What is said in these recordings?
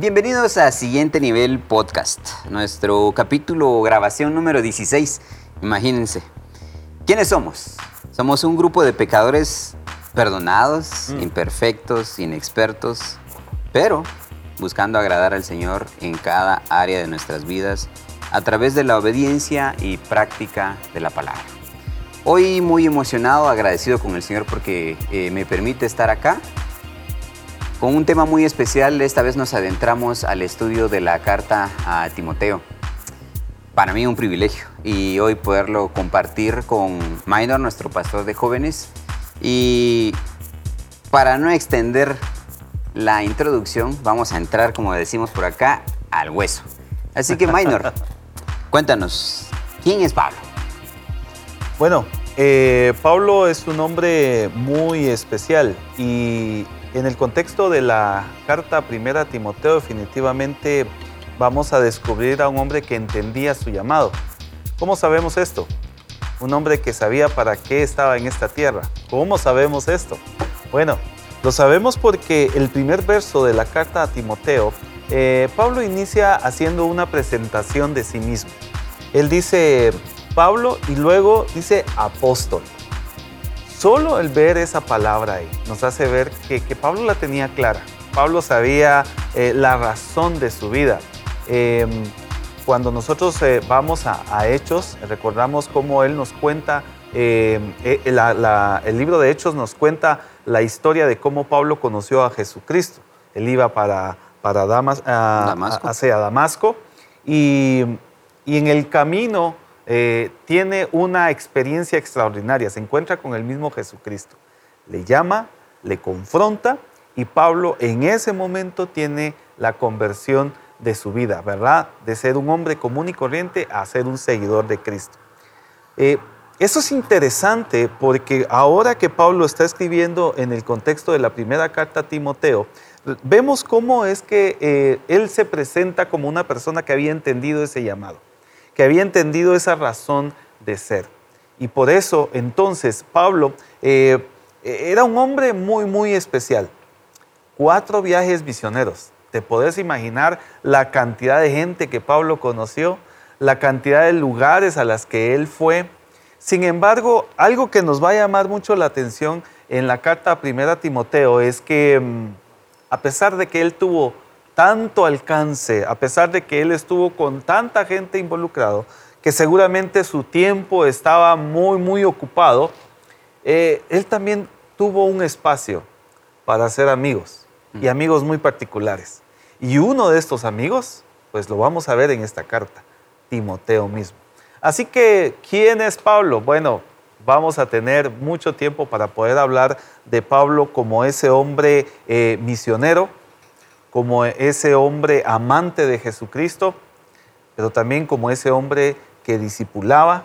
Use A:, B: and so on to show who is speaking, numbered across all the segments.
A: Bienvenidos a Siguiente Nivel Podcast, nuestro capítulo grabación número 16. Imagínense. ¿Quiénes somos? Somos un grupo de pecadores perdonados,
B: Mm.
A: imperfectos, inexpertos, pero buscando agradar al Señor en cada área de nuestras vidas a través de la obediencia y práctica de la palabra. Hoy muy emocionado, agradecido con el Señor porque eh, me permite estar acá con un tema muy especial. Esta vez nos adentramos al estudio de la carta a Timoteo. Para mí un privilegio y hoy poderlo compartir con Minor, nuestro pastor de jóvenes. Y para no extender la introducción, vamos a entrar, como decimos por acá, al hueso. Así que Minor, cuéntanos, ¿quién es Pablo?
B: Bueno, eh, Pablo es un hombre muy especial y en el contexto de la carta primera a Timoteo definitivamente vamos a descubrir a un hombre que entendía su llamado. ¿Cómo sabemos esto? Un hombre que sabía para qué estaba en esta tierra. ¿Cómo sabemos esto? Bueno, lo sabemos porque el primer verso de la carta a Timoteo, eh, Pablo inicia haciendo una presentación de sí mismo. Él dice Pablo y luego dice apóstol. Solo el ver esa palabra ahí nos hace ver que, que Pablo la tenía clara. Pablo sabía eh, la razón de su vida. Eh, cuando nosotros eh, vamos a, a, Hechos, recordamos cómo él nos cuenta, eh, la, la, el libro de Hechos nos cuenta la historia de cómo Pablo conoció a Jesucristo. Él iba para, para Damas, a,
A: Damasco.
B: hacia Damasco y, y en el camino eh, tiene una experiencia extraordinaria, se encuentra con el mismo Jesucristo, le llama, le confronta y Pablo en ese momento tiene la conversión de su vida, ¿verdad? De ser un hombre común y corriente a ser un seguidor de Cristo. Eh, eso es interesante porque ahora que Pablo está escribiendo en el contexto de la primera carta a Timoteo, vemos cómo es que eh, él se presenta como una persona que había entendido ese llamado que había entendido esa razón de ser. Y por eso entonces Pablo eh, era un hombre muy, muy especial. Cuatro viajes misioneros. Te podés imaginar la cantidad de gente que Pablo conoció, la cantidad de lugares a las que él fue. Sin embargo, algo que nos va a llamar mucho la atención en la carta primera a Timoteo es que mm, a pesar de que él tuvo tanto alcance, a pesar de que él estuvo con tanta gente involucrado, que seguramente su tiempo estaba muy, muy ocupado, eh, él también tuvo un espacio para hacer amigos y amigos muy particulares. Y uno de estos amigos, pues lo vamos a ver en esta carta, Timoteo mismo. Así que, ¿quién es Pablo? Bueno, vamos a tener mucho tiempo para poder hablar de Pablo como ese hombre eh, misionero, como ese hombre amante de Jesucristo, pero también como ese hombre que discipulaba,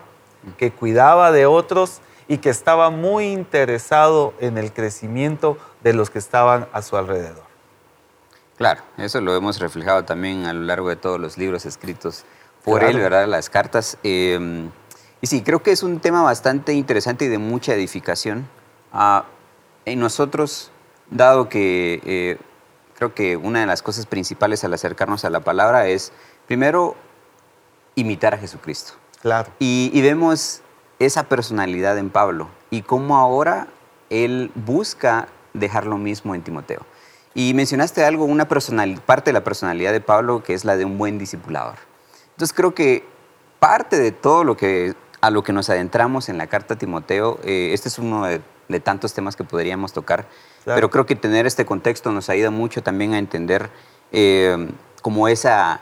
B: que cuidaba de otros y que estaba muy interesado en el crecimiento de los que estaban a su alrededor.
A: Claro, eso lo hemos reflejado también a lo largo de todos los libros escritos por
B: Claro.
A: él, ¿verdad? Las cartas. Eh, y sí, creo que es un tema bastante interesante y de mucha edificación. Ah, en nosotros, dado que eh, creo que una de las cosas principales al acercarnos a la palabra es, primero, imitar a Jesucristo.
B: Claro.
A: Y, y vemos esa personalidad en Pablo y cómo ahora él busca dejar lo mismo en Timoteo. Y mencionaste algo, una personal, parte de la personalidad de Pablo que es la de un buen discipulador. Entonces creo que parte de todo lo que a lo que nos adentramos en la carta a Timoteo, eh, este es uno de, de, tantos temas que podríamos tocar, claro. pero creo que tener este contexto nos ayuda mucho también a entender eh, como esa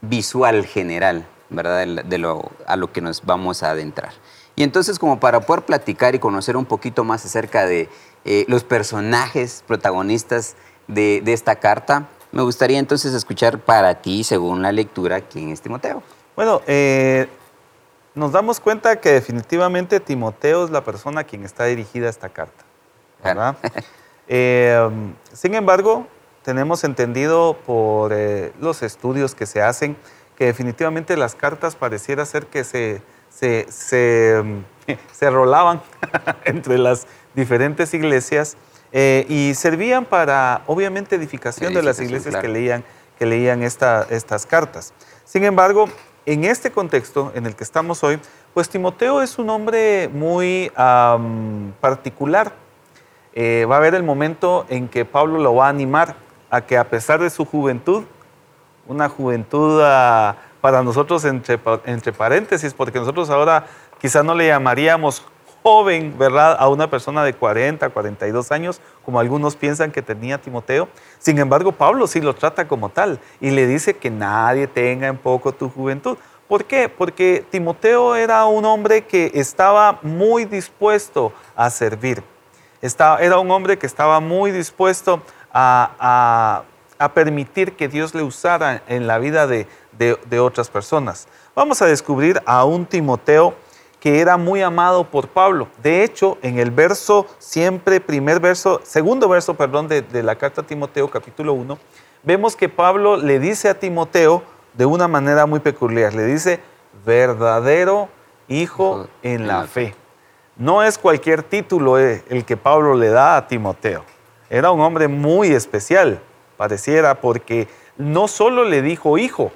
A: visual general, ¿verdad? De, lo, a lo que nos vamos a adentrar. Y entonces como para poder platicar y conocer un poquito más acerca de eh, los personajes protagonistas de, de, esta carta, me gustaría entonces escuchar para ti, según la lectura, quién es Timoteo.
B: Bueno, eh, nos damos cuenta que definitivamente Timoteo es la persona a quien está dirigida esta carta. ¿verdad? eh, sin embargo, tenemos entendido por eh, los estudios que se hacen que definitivamente las cartas pareciera ser que se, se, se, se rolaban entre las diferentes iglesias eh, y servían para, obviamente, edificación de las iglesias que leían, que leían estas cartas. Sin embargo, en este contexto en el que estamos hoy, pues Timoteo es un hombre muy particular. Eh, va a haber el momento en que Pablo lo va a animar a que a pesar de su juventud, una juventud ah, para nosotros entre, paréntesis, porque nosotros ahora quizá no le llamaríamos joven, ¿verdad? A una persona de 40, 42 años, como algunos piensan que tenía Timoteo. Sin embargo, Pablo sí lo trata como tal y le dice que nadie tenga en poco tu juventud. ¿Por qué? Porque Timoteo era un hombre que estaba muy dispuesto a servir. era un hombre que estaba muy dispuesto a, permitir que Dios le usara en la vida de, de otras personas. Vamos a descubrir a un Timoteo que era muy amado por Pablo. De hecho, en el verso, siempre primer verso, segundo verso, perdón, de, de la carta a Timoteo, capítulo 1, vemos que Pablo le dice a Timoteo, de una manera muy peculiar. Le dice, verdadero hijo en la fe. No es cualquier título eh, el que Pablo le da a Timoteo. Era un hombre muy especial, pareciera, porque no solo le dijo hijo,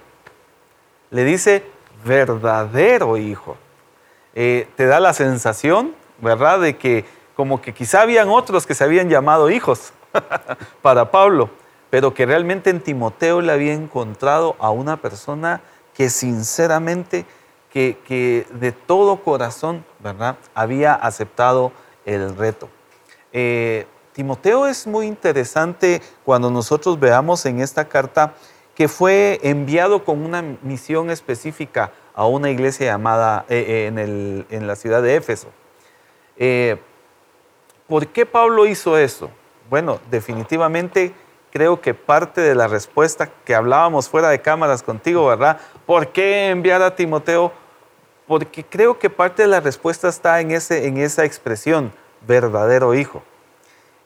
B: le dice verdadero hijo. Eh, te da la sensación, ¿verdad?, de que como que quizá habían otros que se habían llamado hijos para Pablo, pero que realmente en Timoteo le había encontrado a una persona que sinceramente, que, de todo corazón, ¿verdad? Había aceptado el reto. Eh, Timoteo es muy interesante cuando nosotros veamos en esta carta que fue enviado con una misión específica a una iglesia llamada eh, eh, en, la ciudad de Éfeso. ¿Por qué Pablo hizo eso? Bueno, definitivamente creo que parte de la respuesta que hablábamos fuera de cámaras contigo, ¿verdad? ¿Por qué enviar a Timoteo? Porque creo que parte de la respuesta está en, ese, en esa expresión, verdadero hijo.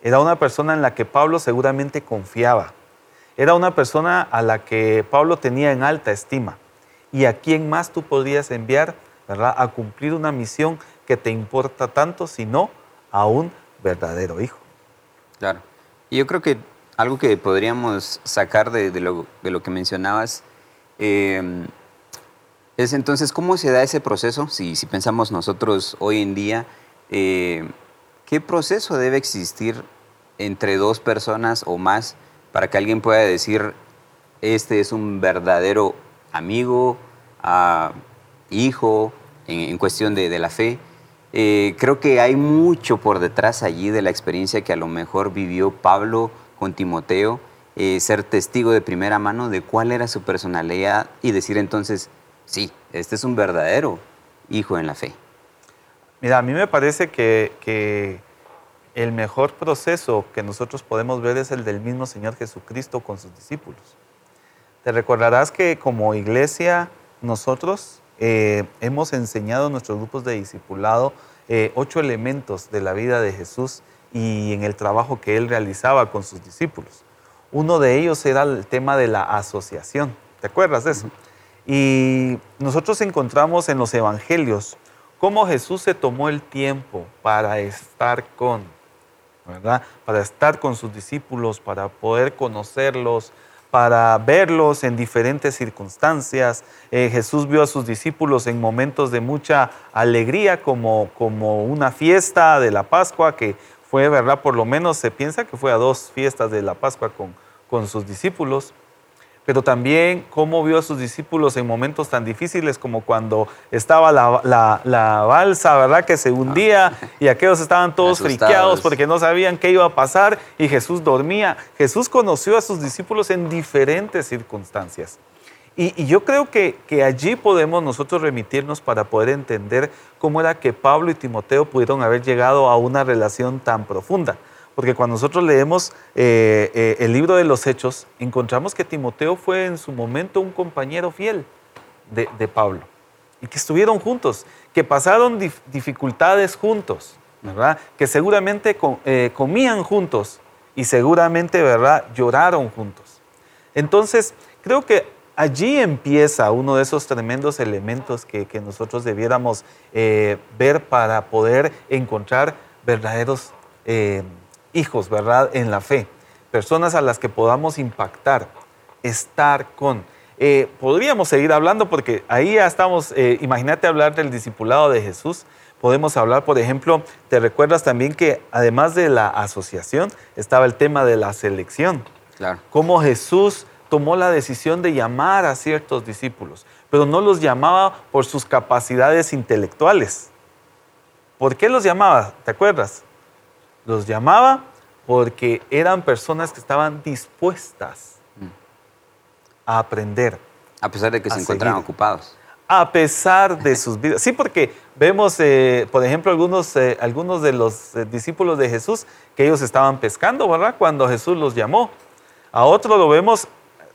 B: Era una persona en la que Pablo seguramente confiaba. Era una persona a la que Pablo tenía en alta estima. ¿Y a quién más tú podrías enviar, ¿verdad? A cumplir una misión que te importa tanto, sino a un verdadero hijo.
A: Claro. Y yo creo que algo que podríamos sacar de, lo, que mencionabas em, es entonces cómo se da ese proceso, si, pensamos nosotros hoy en día, eh, ¿qué proceso debe existir entre dos personas o más para que alguien pueda decir, este es un verdadero amigo, hijo, en, cuestión de, la fe? Eh, creo que hay mucho por detrás allí de la experiencia que a lo mejor vivió Pablo con Timoteo, eh, ser testigo de primera mano de cuál era su personalidad y decir entonces, sí, este es un verdadero hijo en la fe.
B: Mira, a mí me parece que el mejor proceso que nosotros podemos ver es el del mismo Señor Jesucristo con sus discípulos. Te recordarás que como iglesia nosotros eh, hemos enseñado a nuestros grupos de discipulado eh, ocho elementos de la vida de Jesús y en el trabajo que él realizaba con sus discípulos. Uno de ellos era el tema de la asociación. ¿Te acuerdas de eso? Y nosotros encontramos en los evangelios cómo Jesús se tomó el tiempo para estar con, ¿verdad? Para estar con sus discípulos, para poder conocerlos, para verlos en diferentes circunstancias. Eh, Jesús vio a sus discípulos en momentos de mucha alegría, como, como una fiesta de la Pascua que fue, ¿verdad? Por lo menos se piensa que fue a dos fiestas de la Pascua con, con sus discípulos, pero también cómo vio a sus discípulos en momentos tan difíciles como cuando estaba la, la, balsa, ¿verdad? Que se hundía ah. y aquellos estaban todos friqueados porque no sabían qué iba a pasar y Jesús dormía. Jesús conoció a sus discípulos en diferentes circunstancias. Y, yo creo que, allí podemos nosotros remitirnos para poder entender cómo era que Pablo y Timoteo pudieron haber llegado a una relación tan profunda. Porque cuando nosotros leemos eh, eh, el libro de los Hechos, encontramos que Timoteo fue en su momento un compañero fiel de, Pablo y que estuvieron juntos, que pasaron dificultades juntos, ¿verdad? Que seguramente eh, comían juntos y seguramente, ¿verdad? Lloraron juntos. Entonces, creo que allí empieza uno de esos tremendos elementos que, nosotros debiéramos ver para poder encontrar verdaderos hijos, ¿verdad? En la fe, personas a las que podamos impactar, estar con. Eh, podríamos seguir hablando porque ahí ya estamos, eh, imagínate hablar del discipulado de Jesús. Podemos hablar, por ejemplo, te recuerdas también que además de la asociación estaba el tema de la selección.
A: Claro.
B: Cómo Jesús tomó la decisión de llamar a ciertos discípulos, pero no los llamaba por sus capacidades intelectuales. ¿Por qué los llamaba? ¿Te acuerdas? Los llamaba porque eran personas que estaban dispuestas a aprender.
A: A pesar de que se encontraban ocupados.
B: A pesar de sus vidas. Sí, porque vemos, eh, por ejemplo, algunos, eh, algunos de los eh, discípulos de Jesús que ellos estaban pescando, ¿verdad? Cuando Jesús los llamó. A otro lo vemos,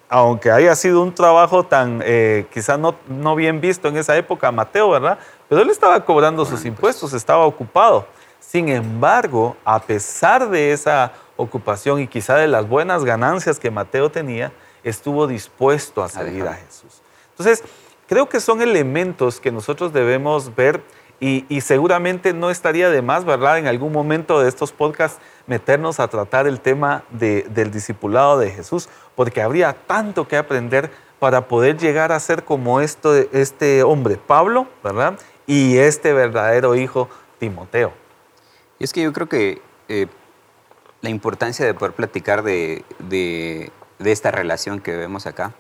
B: aunque haya sido un trabajo tan eh, quizá no, no bien visto en esa época, Mateo, ¿verdad? Pero él estaba cobrando sus impuestos, estaba ocupado. Sin embargo, a pesar de esa ocupación y quizá de las buenas ganancias que Mateo tenía, estuvo dispuesto a seguir a. Jesús. Entonces, creo que son elementos que nosotros debemos ver y, y seguramente no estaría de más, ¿verdad? En algún momento de estos podcasts meternos a tratar el tema de- del discipulado de Jesús, porque habría tanto que aprender para poder llegar a ser como esto, este hombre, Pablo, ¿verdad? Y este verdadero hijo, Timoteo.
A: Y es que yo creo que eh, la importancia de poder platicar de, de- de esta relación que vemos acá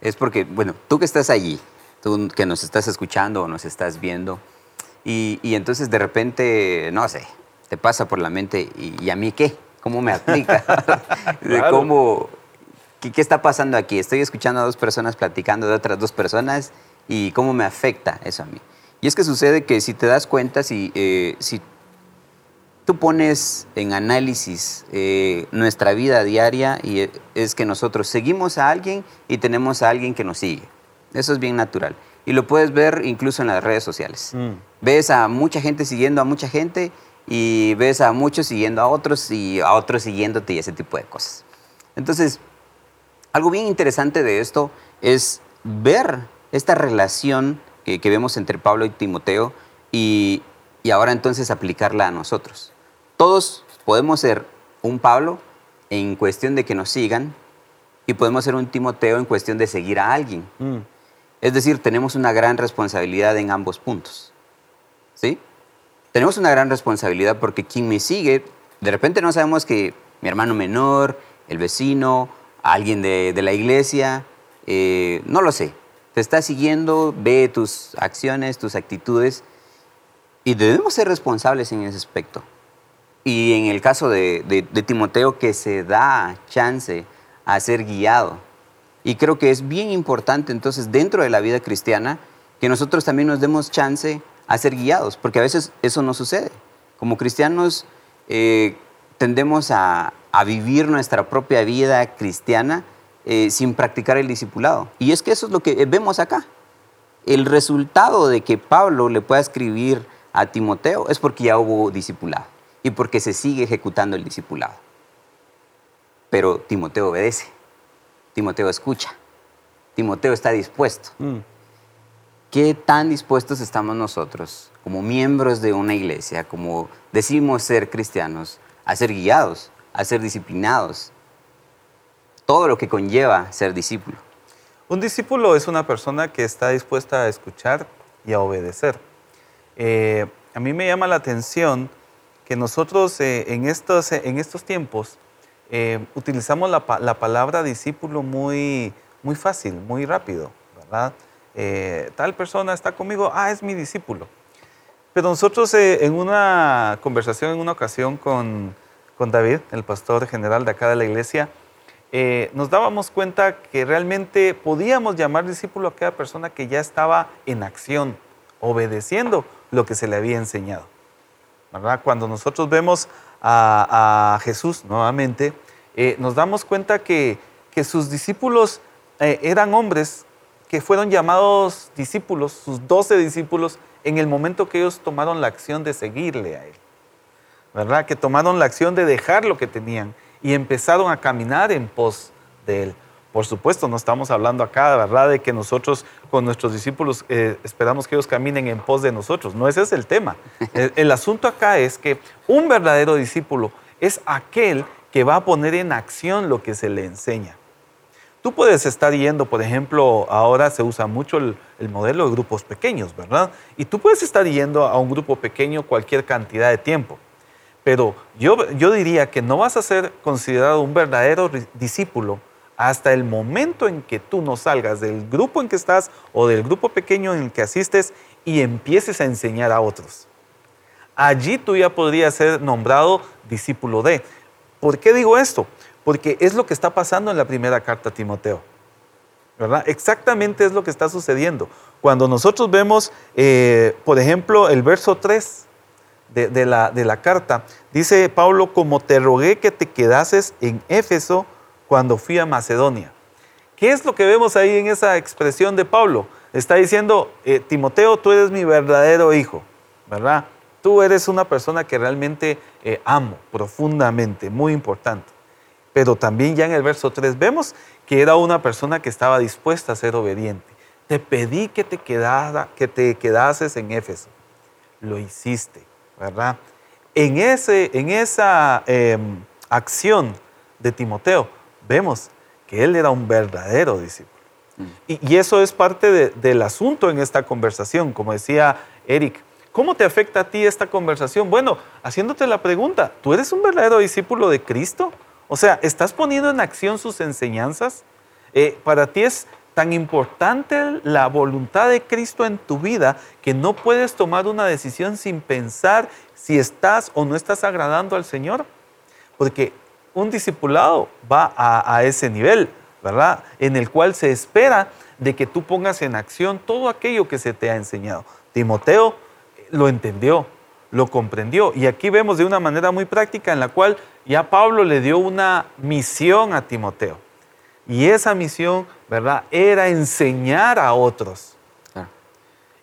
A: es porque, bueno, tú que estás allí, tú que nos estás escuchando o nos estás viendo, y, y entonces de repente, no sé, te pasa por la mente, ¿y, y a mí qué? ¿Cómo me aplica? De
B: Claro.
A: cómo, ¿qué, qué está pasando aquí? Estoy escuchando a dos personas platicando de otras dos personas y cómo me afecta eso a mí. Y es que sucede que si te das cuenta, si, eh, si tú pones en análisis eh, nuestra vida diaria y eh, es que nosotros seguimos a alguien y tenemos a alguien que nos sigue. Eso es bien natural. Y lo puedes ver incluso en las redes sociales.
B: Mm.
A: Ves a mucha gente siguiendo a mucha gente y ves a muchos siguiendo a otros y a otros siguiéndote y ese tipo de cosas. Entonces, algo bien interesante de esto es ver esta relación que, que vemos entre Pablo y Timoteo y, y ahora entonces aplicarla a nosotros. Todos podemos ser un Pablo en cuestión de que nos sigan y podemos ser un Timoteo en cuestión de seguir a alguien.
B: Mm.
A: Es decir, tenemos una gran responsabilidad en ambos puntos. ¿Sí? Tenemos una gran responsabilidad porque quien me sigue, de repente no sabemos que mi hermano menor, el vecino, alguien de, de la iglesia, eh, no lo sé. Te está siguiendo, ve tus acciones, tus actitudes y debemos ser responsables en ese aspecto. Y en el caso de, de- Timoteo, que se da chance a ser guiado. Y creo que es bien importante entonces dentro de la vida cristiana que nosotros también nos demos chance a ser guiados, porque a veces eso no sucede. Como cristianos eh, tendemos a, a vivir nuestra propia vida cristiana eh, sin practicar el discipulado. Y es que eso es lo que vemos acá. El resultado de que Pablo le pueda escribir a Timoteo es porque ya hubo discipulado y porque se sigue ejecutando el discipulado. Pero Timoteo obedece, Timoteo escucha, Timoteo está dispuesto.
B: Mm.
A: ¿Qué tan dispuestos estamos nosotros, como miembros de una iglesia, como decimos ser cristianos, a ser guiados, a ser disciplinados? Todo lo que conlleva ser discípulo.
B: Un discípulo es una persona que está dispuesta a escuchar y a obedecer. Eh, a mí me llama la atención que nosotros eh, en, estos, en estos tiempos eh, utilizamos la, la palabra discípulo muy, muy fácil, muy rápido, ¿verdad? Eh, tal persona está conmigo, ah, es mi discípulo. Pero nosotros eh, en una conversación, en una ocasión con, con David, el pastor general de acá de la iglesia, eh, nos dábamos cuenta que realmente podíamos llamar discípulo a aquella persona que ya estaba en acción, obedeciendo lo que se le había enseñado. ¿verdad? Cuando nosotros vemos a, Jesús nuevamente, eh, nos damos cuenta que, que sus discípulos eh, eran hombres que fueron llamados discípulos, sus doce discípulos, en el momento que ellos tomaron la acción de seguirle a Él. ¿Verdad? Que tomaron la acción de dejar lo que tenían y empezaron a caminar en pos de Él. Por supuesto, no estamos hablando acá, ¿verdad?, de que nosotros con nuestros discípulos eh, esperamos que ellos caminen en pos de nosotros. No ese es el tema. El, el asunto acá es que un verdadero discípulo es aquel que va a poner en acción lo que se le enseña. Tú puedes estar yendo, por ejemplo, ahora se usa mucho el, modelo de grupos pequeños, ¿verdad? Y tú puedes estar yendo a un grupo pequeño cualquier cantidad de tiempo. Pero yo, yo diría que no vas a ser considerado un verdadero discípulo hasta el momento en que tú no salgas del grupo en que estás o del grupo pequeño en el que asistes y empieces a enseñar a otros. Allí tú ya podrías ser nombrado discípulo de. ¿Por qué digo esto? porque es lo que está pasando en la primera carta a Timoteo. ¿verdad? Exactamente es lo que está sucediendo. Cuando nosotros vemos, eh, por ejemplo, el verso 3 de, la, de la carta, dice Pablo, como te rogué que te quedases en Éfeso cuando fui a Macedonia. ¿Qué es lo que vemos ahí en esa expresión de Pablo? Está diciendo, eh, Timoteo, tú eres mi verdadero hijo, ¿verdad? Tú eres una persona que realmente eh, amo profundamente, muy importante. Pero también ya en el verso 3 vemos que era una persona que estaba dispuesta a ser obediente. Te pedí que te, quedara, que te quedases en Éfeso. Lo hiciste, ¿verdad? En, ese, en esa em, acción de Timoteo vemos que él era un verdadero discípulo. Mm. Y, eso es parte del asunto en esta conversación, como decía Eric. ¿Cómo te afecta a ti esta conversación? Bueno, haciéndote la pregunta, ¿tú eres un verdadero discípulo de Cristo? O sea, ¿estás poniendo en acción sus enseñanzas? Eh, para ti es tan importante la voluntad de Cristo en tu vida que no puedes tomar una decisión sin pensar si estás o no estás agradando al Señor. Porque un discipulado va a, a ese nivel, ¿verdad? En el cual se espera de que tú pongas en acción todo aquello que se te ha enseñado. Timoteo lo entendió, lo comprendió. Y aquí vemos de una manera muy práctica en la cual ya Pablo le dio una misión a Timoteo. Y esa misión, ¿verdad? Era enseñar a otros.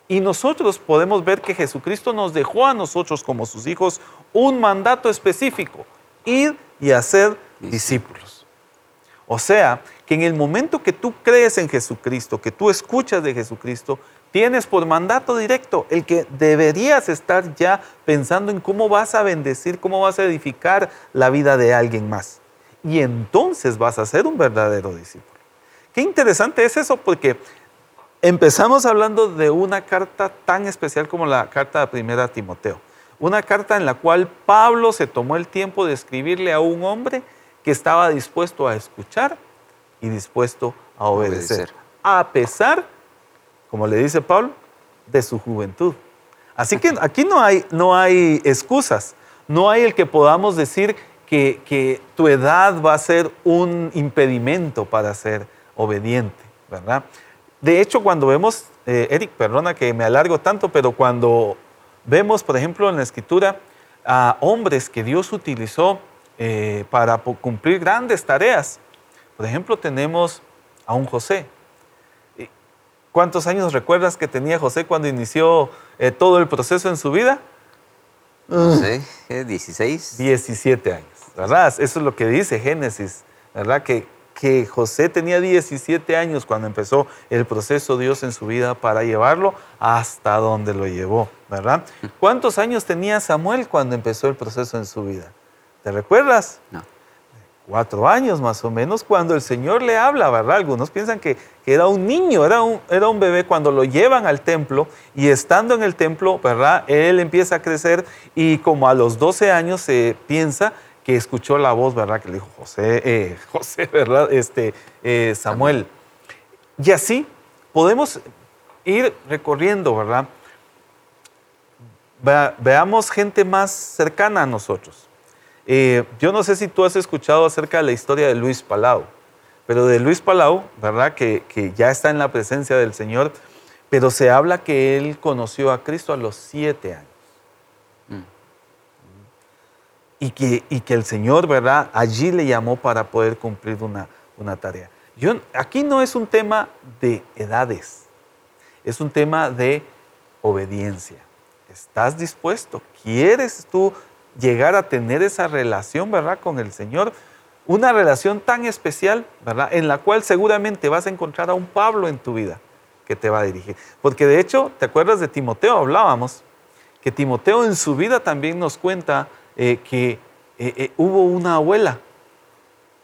B: Y nosotros podemos ver que Jesucristo nos dejó a nosotros como sus hijos un mandato específico, ir y hacer discípulos. O sea, que en el momento que tú crees en Jesucristo, que tú escuchas de Jesucristo, Tienes por mandato directo el que deberías estar ya pensando en cómo vas a bendecir, cómo vas a edificar la vida de alguien más. Y entonces vas a ser un verdadero discípulo. Qué interesante es eso porque empezamos hablando de una carta tan especial como la carta de primera Timoteo. Una carta en la cual Pablo se tomó el tiempo de escribirle a un hombre que estaba dispuesto a escuchar y dispuesto a obedecer. obedecer. A pesar como le dice Pablo, de su juventud. Así que aquí no hay, no hay excusas, no hay el que podamos decir que, tu edad va a ser un impedimento para ser obediente, ¿verdad? De hecho, cuando vemos, eh, Eric, perdona que me alargo tanto, pero cuando vemos, por ejemplo, en la escritura a hombres que Dios utilizó eh, para cumplir grandes tareas, por ejemplo, tenemos a un José, ¿Cuántos años recuerdas que tenía José cuando inició eh, todo el proceso en su vida?
A: No sé, 16.
B: 17 años, ¿verdad? Eso es lo que dice Génesis, ¿verdad? Que, que José tenía 17 años cuando empezó el proceso Dios en su vida para llevarlo hasta donde lo llevó, ¿verdad? ¿Cuántos años tenía Samuel cuando empezó el proceso en su vida? ¿Te recuerdas?
A: No
B: cuatro años más o menos, cuando el Señor le habla, ¿verdad? Algunos piensan que, era un niño, era un, era un bebé cuando lo llevan al templo y estando en el templo, ¿verdad? Él empieza a crecer y como a los 12 años se piensa que escuchó la voz, ¿verdad? Que le dijo José, eh, José, ¿verdad? Este, eh, Samuel. Y así podemos ir recorriendo, ¿verdad? veamos gente más cercana a nosotros. Eh, yo no sé si tú has escuchado acerca de la historia de Luis Palau, pero de Luis Palau, ¿verdad? Que, ya está en la presencia del Señor, pero se habla que él conoció a Cristo a los siete años. Mm. Y, que, y que el Señor, ¿verdad? Allí le llamó para poder cumplir una, una tarea. Yo, aquí no es un tema de edades, es un tema de obediencia. ¿Estás dispuesto? ¿Quieres tú llegar a tener esa relación, ¿verdad? Con el Señor. Una relación tan especial, ¿verdad? En la cual seguramente vas a encontrar a un Pablo en tu vida que te va a dirigir. Porque de hecho, ¿te acuerdas de Timoteo? Hablábamos que Timoteo en su vida también nos cuenta eh, que eh, eh, hubo una abuela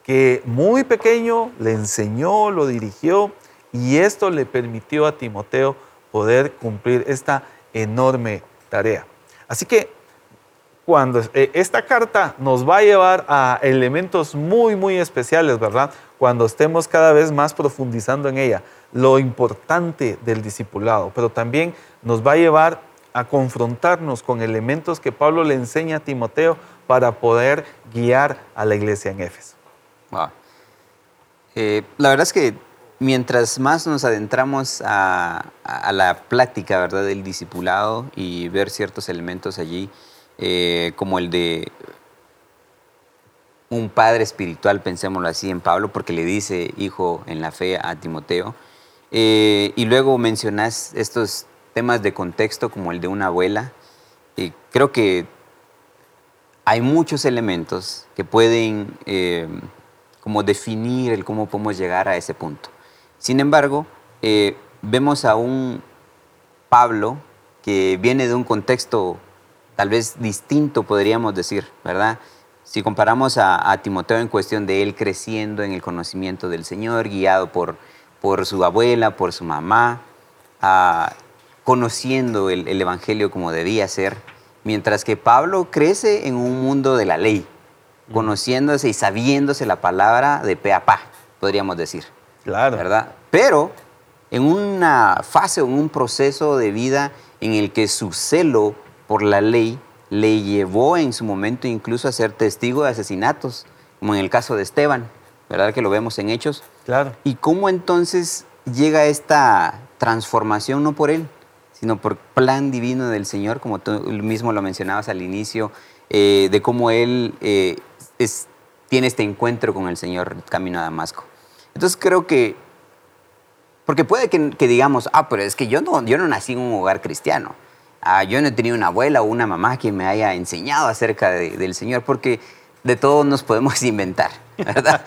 B: que muy pequeño le enseñó, lo dirigió y esto le permitió a Timoteo poder cumplir esta enorme tarea. Así que cuando esta carta nos va a llevar a elementos muy, muy especiales, ¿verdad? Cuando estemos cada vez más profundizando en ella, lo importante del discipulado, pero también nos va a llevar a confrontarnos con elementos que Pablo le enseña a Timoteo para poder guiar a la iglesia en Éfeso.
A: Eh, la verdad es que mientras más nos adentramos a, la plática ¿verdad? del discipulado y ver ciertos elementos allí, eh, como el de un padre espiritual, pensémoslo así en Pablo, porque le dice hijo en la fe a Timoteo. Eh, y luego mencionas estos temas de contexto como el de una abuela. Y creo que hay muchos elementos que pueden eh, como definir el cómo podemos llegar a ese punto. Sin embargo, vemos a un Pablo que viene de un contexto tal vez distinto, podríamos decir, ¿verdad? Si comparamos a, Timoteo en cuestión de él creciendo en el conocimiento del Señor, guiado por, por su abuela, por su mamá, conociendo el, Evangelio como debía ser, mientras que Pablo crece en un mundo de la ley, conociéndose y sabiéndose la palabra de pe a pa, podríamos decir.
B: Claro.
A: ¿Verdad? Pero en una fase o en un proceso de vida en el que su celo por la ley le llevó en su momento incluso a ser testigo de asesinatos, como en el caso de Esteban, ¿verdad? Que lo vemos en Hechos.
B: Claro.
A: ¿Y cómo entonces llega esta transformación no por él, sino por plan divino del Señor, como tú mismo lo mencionabas al inicio, eh, de cómo él eh, tiene este encuentro con el Señor camino a Damasco? Entonces creo que, porque puede que, que digamos, ah, pero es que yo no, yo no nací en un hogar cristiano. Ah, yo no he tenido una abuela o una mamá que me haya enseñado acerca del Señor, porque de todo nos podemos inventar, ¿verdad?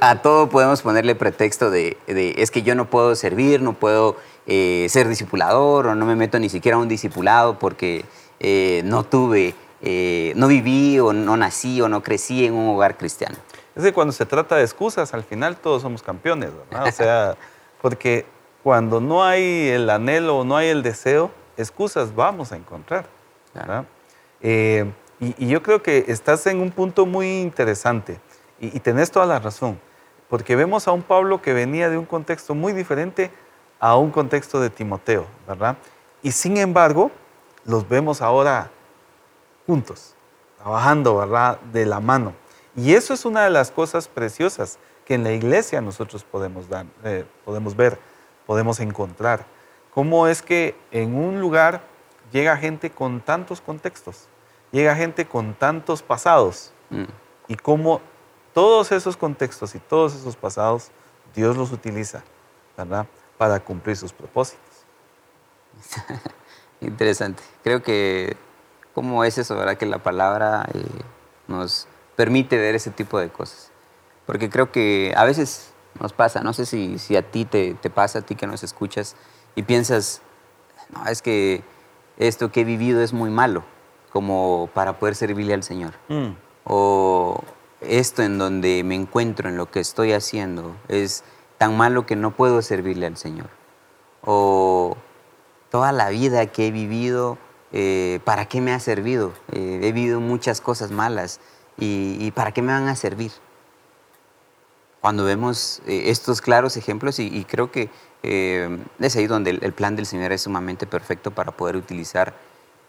A: a todo podemos ponerle pretexto de, es que yo no puedo servir, no puedo eh, ser discipulador o no me meto ni siquiera a un discipulado porque eh, no tuve, eh, no viví o no nací o no crecí en un hogar cristiano.
B: Es que cuando se trata de excusas, al final todos somos campeones, ¿verdad? O sea, porque cuando no hay el anhelo o no hay el deseo, excusas vamos a encontrar. Eh, y, yo creo que estás en un punto muy interesante y, tenés toda la razón, porque vemos a un Pablo que venía de un contexto muy diferente a un contexto de Timoteo, ¿verdad? Y sin embargo, los vemos ahora juntos, trabajando, ¿verdad? De la mano. Y eso es una de las cosas preciosas que en la iglesia nosotros podemos, dar, eh, podemos ver, podemos encontrar cómo es que en un lugar llega gente con tantos contextos, llega gente con tantos pasados, mm. y cómo todos esos contextos y todos esos pasados Dios los utiliza, ¿verdad? Para cumplir sus propósitos.
A: Interesante. Creo que cómo es eso, ¿verdad? Que la palabra eh, nos permite ver ese tipo de cosas. Porque creo que a veces nos pasa, no sé si, si a ti te, te pasa, a ti que nos escuchas, y piensas, no, es que esto que he vivido es muy malo como para poder servirle al Señor. Mm. O esto en donde me encuentro, en lo que estoy haciendo, es tan malo que no puedo servirle al Señor. O toda la vida que he vivido, eh, ¿para qué me ha servido? Eh, he vivido muchas cosas malas y, ¿para qué me van a servir? Cuando vemos eh, estos claros ejemplos, y creo que es ahí donde el, plan del Señor es sumamente perfecto para poder utilizar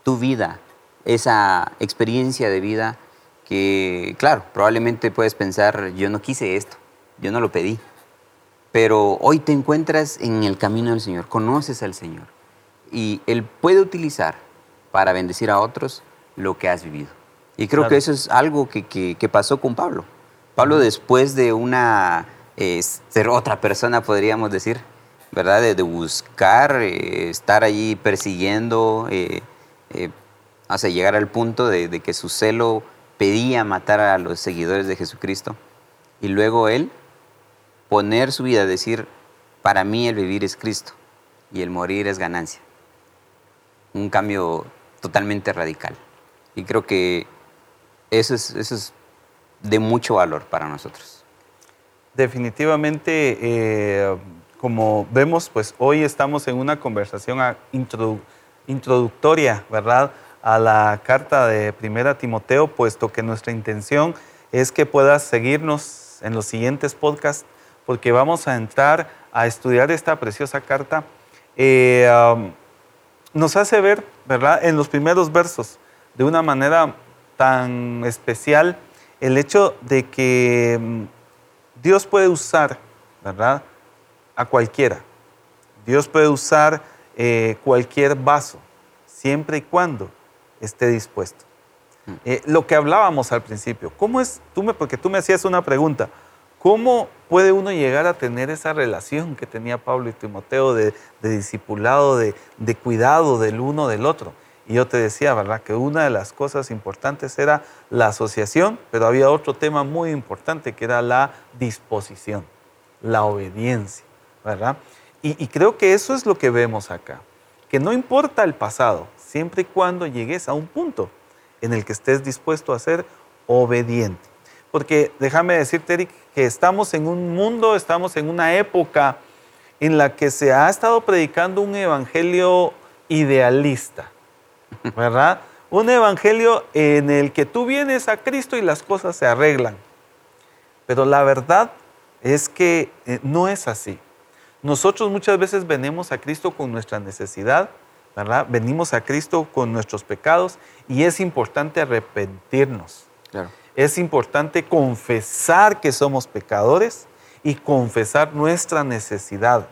A: tu vida, esa experiencia de vida que, claro, probablemente puedes pensar, yo no quise esto, yo no lo pedí, pero hoy te encuentras en el camino del Señor, conoces al Señor y Él puede utilizar para bendecir a otros lo que has vivido. Y creo que eso es algo que, pasó con Pablo. Pablo después de una, eh, ser otra persona, podríamos decir, ¿verdad? De, buscar, eh, estar allí persiguiendo, eh, eh, hasta llegar al punto de, de, que su celo pedía matar a los seguidores de Jesucristo. Y luego él poner su vida, decir, para mí el vivir es Cristo y el morir es ganancia. Un cambio totalmente radical. Y creo que eso es, eso es de mucho valor para nosotros.
B: Definitivamente, eh, como vemos, pues hoy estamos en una conversación introductoria, ¿verdad? A la carta de Primera Timoteo, puesto que nuestra intención es que puedas seguirnos en los siguientes podcasts, porque vamos a entrar a estudiar esta preciosa carta. Eh, um, nos hace ver, ¿verdad? En los primeros versos, de una manera tan especial, el hecho de que mm, Dios puede usar, ¿verdad? A cualquiera. Dios puede usar eh, cualquier vaso, siempre y cuando esté dispuesto. Mm. Eh, lo que hablábamos al principio, ¿cómo es, tú me, porque tú me hacías una pregunta, ¿cómo puede uno llegar a tener esa relación que tenía Pablo y Timoteo de, discipulado, de, cuidado del uno del otro? Y yo te decía, ¿verdad? Que una de las cosas importantes era la asociación, pero había otro tema muy importante que era la disposición, la obediencia, ¿verdad? Y, creo que eso es lo que vemos acá, que no importa el pasado, siempre y cuando llegues a un punto en el que estés dispuesto a ser obediente. Porque déjame decirte, Eric, que estamos en un mundo, estamos en una época en la que se ha estado predicando un evangelio idealista ¿verdad? Un evangelio en el que tú vienes a Cristo y las cosas se arreglan. Pero la verdad es que eh, no es así. Nosotros muchas veces venimos a Cristo con nuestra necesidad, ¿verdad? Venimos a Cristo con nuestros pecados y es importante arrepentirnos. Es importante confesar que somos pecadores y confesar nuestra necesidad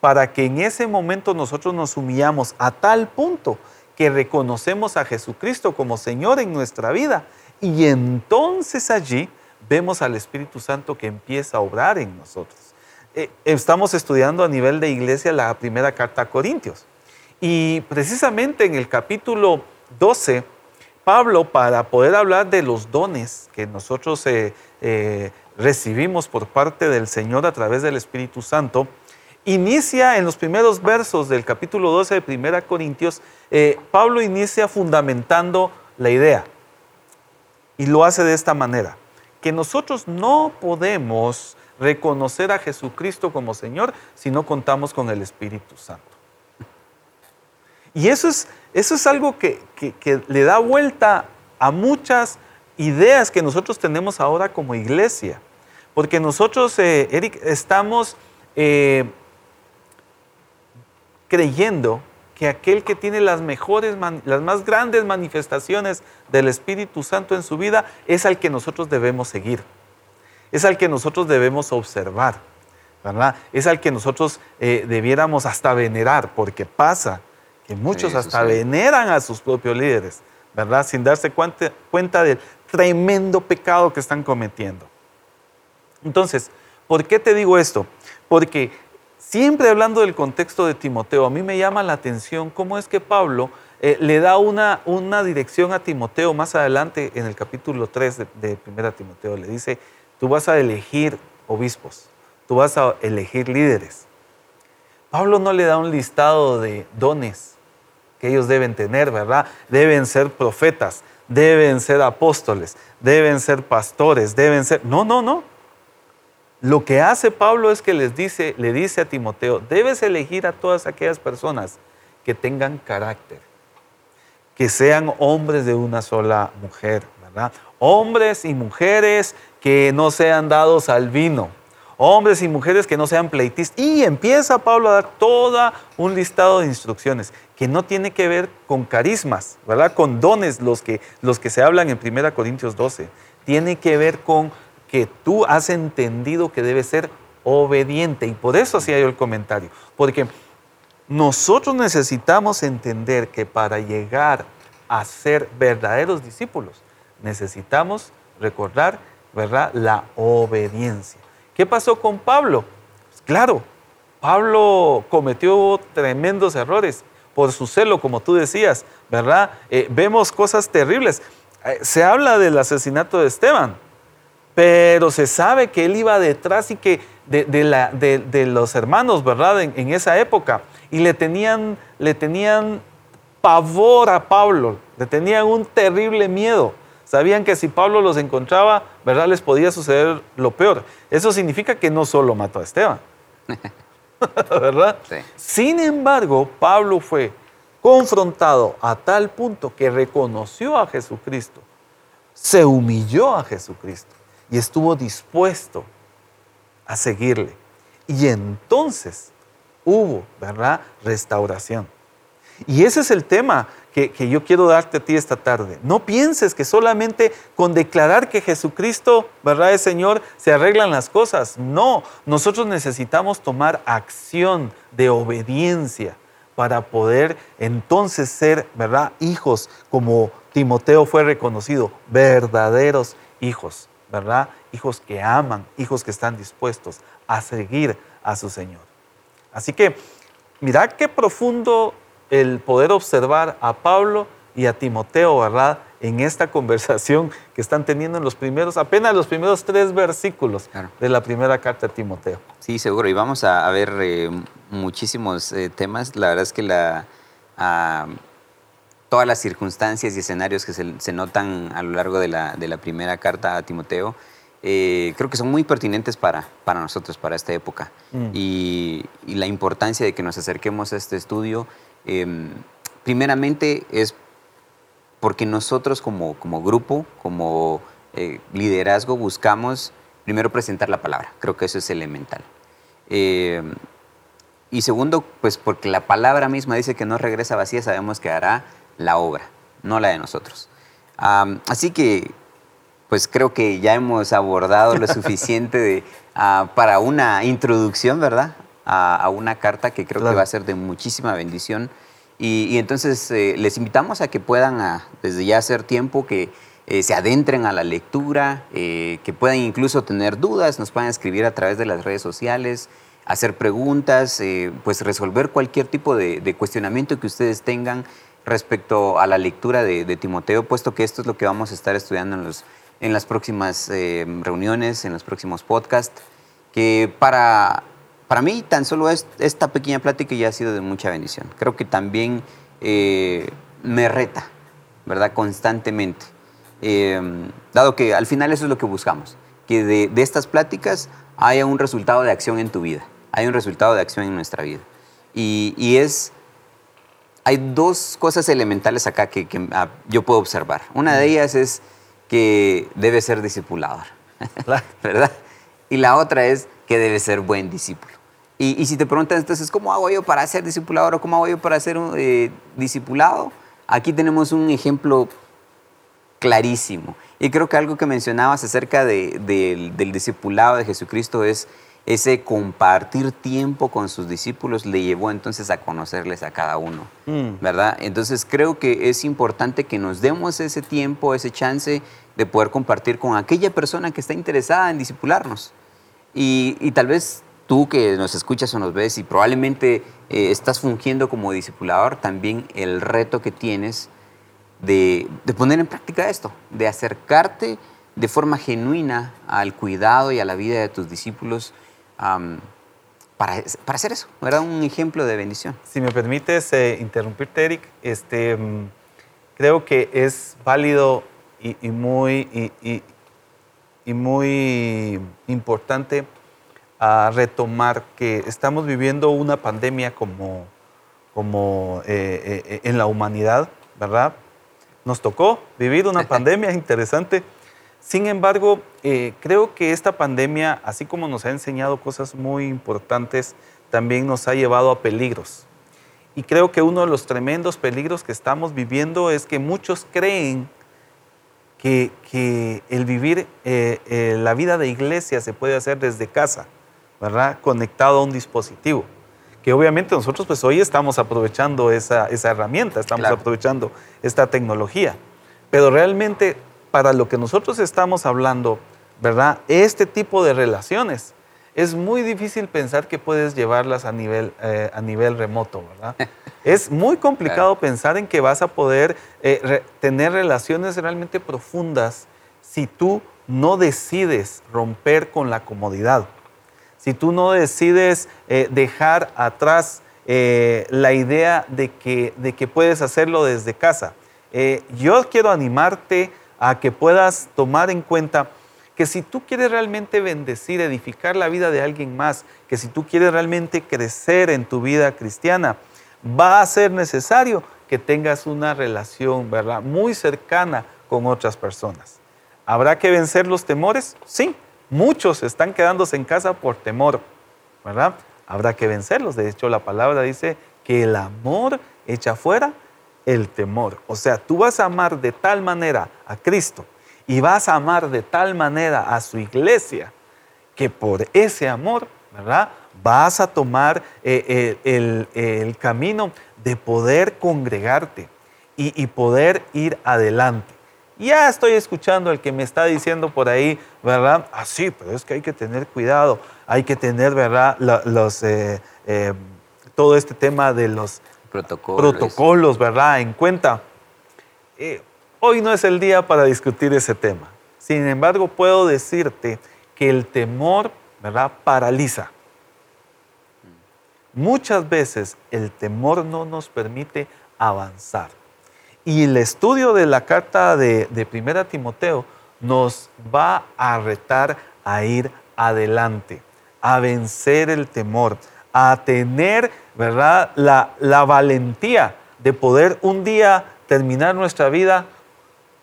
B: para que en ese momento nosotros nos humillamos a tal punto que reconocemos a Jesucristo como Señor en nuestra vida. Y entonces allí vemos al Espíritu Santo que empieza a obrar en nosotros. Eh, estamos estudiando a nivel de iglesia la primera carta a Corintios. Y precisamente en el capítulo 12, Pablo, para poder hablar de los dones que nosotros eh, eh, recibimos por parte del Señor a través del Espíritu Santo, inicia en los primeros versos del capítulo 12 de 1 Corintios, eh, Pablo inicia fundamentando la idea. Y lo hace de esta manera, que nosotros no podemos reconocer a Jesucristo como Señor si no contamos con el Espíritu Santo. Y eso es, eso es algo que, le da vuelta a muchas ideas que nosotros tenemos ahora como iglesia. Porque nosotros, eh, Eric, estamos eh, creyendo que aquel que tiene las mejores, las más grandes manifestaciones del Espíritu Santo en su vida es al que nosotros debemos seguir, es al que nosotros debemos observar, ¿verdad? Es al que nosotros eh, debiéramos hasta venerar, porque pasa que muchos hasta veneran a sus propios líderes, ¿verdad? Sin darse cuenta, cuenta del tremendo pecado que están cometiendo. Entonces, ¿por qué te digo esto? Porque Siempre hablando del contexto de Timoteo, a mí me llama la atención cómo es que Pablo eh, le da una, una dirección a Timoteo más adelante en el capítulo 3 de, de 1 Timoteo. Le dice, tú vas a elegir obispos, tú vas a elegir líderes. Pablo no le da un listado de dones que ellos deben tener, ¿verdad? Deben ser profetas, deben ser apóstoles, deben ser pastores, deben ser... No, no, no. Lo que hace Pablo es que les dice, le dice a Timoteo, debes elegir a todas aquellas personas que tengan carácter, que sean hombres de una sola mujer, ¿verdad? Hombres y mujeres que no sean dados al vino, hombres y mujeres que no sean pleitistas. Y empieza Pablo a dar todo un listado de instrucciones que no tiene que ver con carismas, ¿verdad? Con dones los que, los que se hablan en 1 Corintios 12. Tiene que ver con que tú has entendido que debe ser obediente. Y por eso hacía yo el comentario. Porque nosotros necesitamos entender que para llegar a ser verdaderos discípulos, necesitamos recordar, ¿verdad?, la obediencia. ¿Qué pasó con Pablo? Pues claro, Pablo cometió tremendos errores por su celo, como tú decías, ¿verdad? Eh, vemos cosas terribles. Eh, se habla del asesinato de Esteban, pero se sabe que él iba detrás y que de, los hermanos, ¿verdad? En, esa época. Y le tenían, le tenían pavor a Pablo, le tenían un terrible miedo, Sabían que si Pablo los encontraba, ¿verdad? Les podía suceder lo peor. Eso significa que no solo mató a Esteban, ¿verdad?
A: Sí.
B: Sin embargo, Pablo fue confrontado a tal punto que reconoció a Jesucristo, se humilló a Jesucristo y estuvo dispuesto a seguirle. Y entonces hubo, ¿verdad? Restauración. Y ese es el tema que, yo quiero darte a ti esta tarde. No pienses que solamente con declarar que Jesucristo, ¿verdad? Es Señor, se arreglan las cosas. No, nosotros necesitamos tomar acción de obediencia para poder entonces ser, ¿verdad? Hijos, como Timoteo fue reconocido, verdaderos hijos, ¿verdad? Hijos que aman, hijos que están dispuestos a seguir a su Señor. Así que, mira qué profundo el poder observar a Pablo y a Timoteo, ¿verdad? En esta conversación que están teniendo en los primeros, apenas los primeros tres versículos
A: Claro.
B: de la primera carta a Timoteo.
A: Sí, seguro. Y vamos a, a ver eh, muchísimos eh, temas. La verdad es que la, ah, todas las circunstancias y escenarios que se, se notan a lo largo de la, de la primera carta a Timoteo, eh, creo que son muy pertinentes para, para nosotros, para esta época.
B: Mm.
A: Y, y la importancia de que nos acerquemos a este estudio, eh, primeramente es porque nosotros como, como grupo, como eh, liderazgo, buscamos primero presentar la palabra. Creo que eso es elemental. Eh, y segundo, pues porque la palabra misma dice que no regresa vacía, sabemos que hará la obra, no la de nosotros. Así que, pues creo que ya hemos abordado lo suficiente de, ah, para una introducción, ¿verdad? A, a una carta que creo
B: Claro.
A: que va a ser de muchísima bendición. Y, y entonces eh, les invitamos a que puedan desde ya hacer tiempo, que eh, se adentren a la lectura, eh, que puedan incluso tener dudas, nos puedan escribir a través de las redes sociales, hacer preguntas, pues resolver cualquier tipo de, de cuestionamiento que ustedes tengan respecto a la lectura de, de Timoteo, puesto que esto es lo que vamos a estar estudiando en, los, en las próximas eh, reuniones, en los próximos podcasts, que para, para mí tan solo es, esta pequeña plática ya ha sido de mucha bendición. Creo que también eh, me reta, ¿verdad? Constantemente. Eh, dado que al final eso es lo que buscamos, que de, de estas pláticas haya un resultado de acción en tu vida, hay un resultado de acción en nuestra vida. Y, y es, hay dos cosas elementales acá que, que, ah, yo puedo observar. Una de ellas es que debe ser discipulador. ¿verdad? Y la otra es que debe ser buen discípulo. Y, y si te preguntas entonces, ¿cómo hago yo para ser discipulador o cómo hago yo para ser un, eh, discipulado? Aquí tenemos un ejemplo clarísimo. Y creo que algo que mencionabas acerca de- del- del discipulado de Jesucristo es ese compartir tiempo con sus discípulos le llevó entonces a conocerles a cada uno,
B: Mm.
A: ¿verdad? Entonces creo que es importante que nos demos ese tiempo, ese chance de poder compartir con aquella persona que está interesada en discipularnos. Y, y tal vez tú que nos escuchas o nos ves y probablemente eh, estás fungiendo como discipulador, también el reto que tienes de, poner en práctica esto, de acercarte de forma genuina al cuidado y a la vida de tus discípulos para, para hacer eso, ¿verdad? Un ejemplo de bendición.
B: Si me permites eh, interrumpirte, Eric, este, mm, creo que es válido y, muy, y muy importante a retomar que estamos viviendo una pandemia como, como eh, eh, en la humanidad, ¿verdad? Nos tocó vivir una pandemia interesante. Sin embargo, eh, creo que esta pandemia, así como nos ha enseñado cosas muy importantes, también nos ha llevado a peligros. Y creo que uno de los tremendos peligros que estamos viviendo es que muchos creen que, que el vivir eh, eh, la vida de iglesia se puede hacer desde casa, ¿verdad? Conectado a un dispositivo. Que obviamente nosotros pues hoy estamos aprovechando esa, esa herramienta, estamos
A: Claro.
B: aprovechando esta tecnología. Pero realmente para lo que nosotros estamos hablando, ¿verdad? Este tipo de relaciones es muy difícil pensar que puedes llevarlas a nivel, eh, a nivel remoto, ¿verdad? es muy complicado pensar en que vas a poder eh, re- tener relaciones realmente profundas si tú no decides romper con la comodidad, si tú no decides eh, dejar atrás eh, la idea de que, de que puedes hacerlo desde casa. Eh, yo quiero animarte a que puedas tomar en cuenta que si tú quieres realmente bendecir, edificar la vida de alguien más, que si tú quieres realmente crecer en tu vida cristiana, va a ser necesario que tengas una relación, ¿verdad? Muy cercana con otras personas. ¿Habrá que vencer los temores? Sí, muchos están quedándose en casa por temor, ¿verdad? Habrá que vencerlos. De hecho, la palabra dice que el amor echa fuera el temor. O sea, tú vas a amar de tal manera a Cristo y vas a amar de tal manera a su iglesia que por ese amor, ¿verdad? Vas a tomar eh, eh, el, camino de poder congregarte y, poder ir adelante. Ya estoy escuchando el que me está diciendo por ahí, ¿verdad? Ah, sí, pero es que hay que tener cuidado, hay que tener, ¿verdad? Los, eh, todo este tema de los
A: protocolos,
B: protocolos ¿verdad? En cuenta. Hoy no es el día para discutir ese tema. Sin embargo, puedo decirte que el temor, ¿verdad?, paraliza. Muchas veces el temor no nos permite avanzar. Y el estudio de la carta de, de Primera Timoteo nos va a retar a ir adelante, a vencer el temor, a tener, ¿verdad?, la, la valentía de poder un día terminar nuestra vida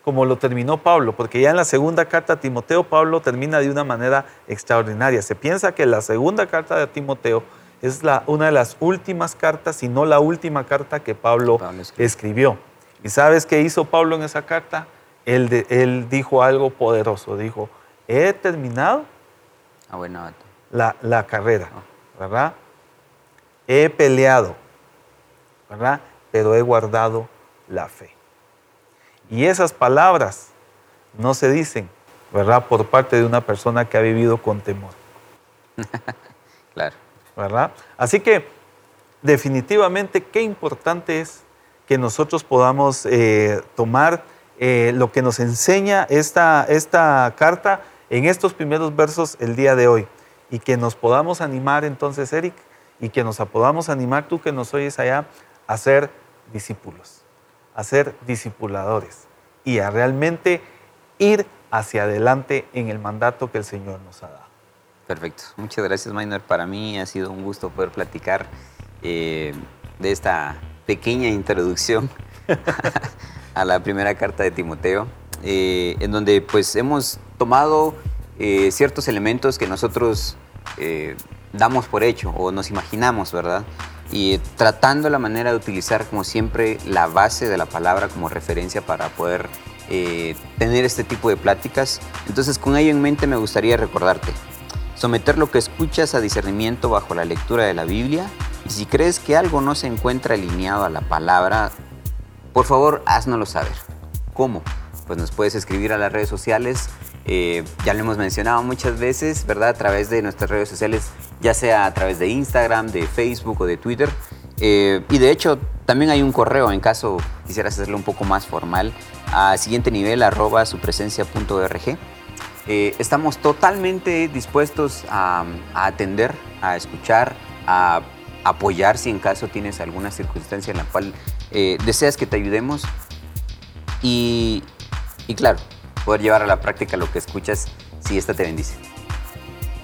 B: como lo terminó Pablo, porque ya en la segunda carta a Timoteo, Pablo termina de una manera extraordinaria. Se piensa que la segunda carta de Timoteo es la, una de las últimas cartas, si no la última carta que Pablo, escribió. ¿Y sabes qué hizo Pablo en esa carta? Él, él dijo algo poderoso, dijo, he terminado
A: ah,
B: la, la, carrera, ah. ¿verdad? He peleado, ¿verdad? Pero he guardado la fe. Y esas palabras no se dicen, ¿verdad? Por parte de una persona que ha vivido con temor.
A: claro.
B: ¿Verdad? Así que definitivamente qué importante es que nosotros podamos eh, tomar eh, lo que nos enseña esta, esta carta en estos primeros versos el día de hoy y que nos podamos animar entonces, Eric, y que nos podamos animar tú que nos oyes allá a ser discípulos a ser discipuladores y a realmente ir hacia adelante en el mandato que el Señor nos ha dado.
A: Perfecto. Muchas gracias, Maynor. Para mí ha sido un gusto poder platicar eh, de esta pequeña introducción a la primera carta de Timoteo, eh, en donde pues hemos tomado eh, ciertos elementos que nosotros damos por hecho o nos imaginamos, ¿verdad? y tratando la manera de utilizar como siempre la base de la palabra como referencia para poder eh, tener este tipo de pláticas. Entonces con ello en mente me gustaría recordarte, someter lo que escuchas a discernimiento bajo la lectura de la Biblia y si crees que algo no se encuentra alineado a la palabra, por favor haznoslo saber. ¿Cómo? Pues nos puedes escribir a las redes sociales eh, ya lo hemos mencionado muchas veces, ¿verdad? A través de nuestras redes sociales, ya sea a través de Instagram, de Facebook o de Twitter. Eh, y de hecho, también hay un correo en caso quisieras hacerlo un poco más formal, a siguiente nivel, arroba supresencia.org. Eh, estamos totalmente dispuestos a, atender, a escuchar, a apoyar si en caso tienes alguna circunstancia en la cual deseas que te ayudemos. Y, claro, poder llevar a la práctica lo que escuchas si esta te bendice.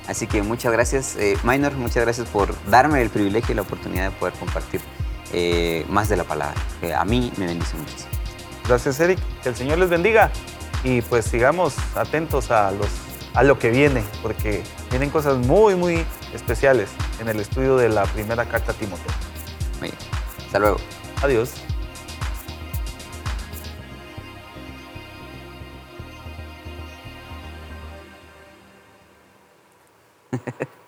A: Así que muchas gracias, eh, Minor, muchas gracias por darme el privilegio y la oportunidad de poder compartir eh, más de la palabra, que a mí me bendice muchísimo.
B: Gracias, Eric. Que el Señor les bendiga y pues sigamos atentos a, los, a lo que viene, porque vienen cosas muy, muy especiales en el estudio de la primera carta a Timoteo.
A: Muy bien. Hasta luego.
B: Adiós.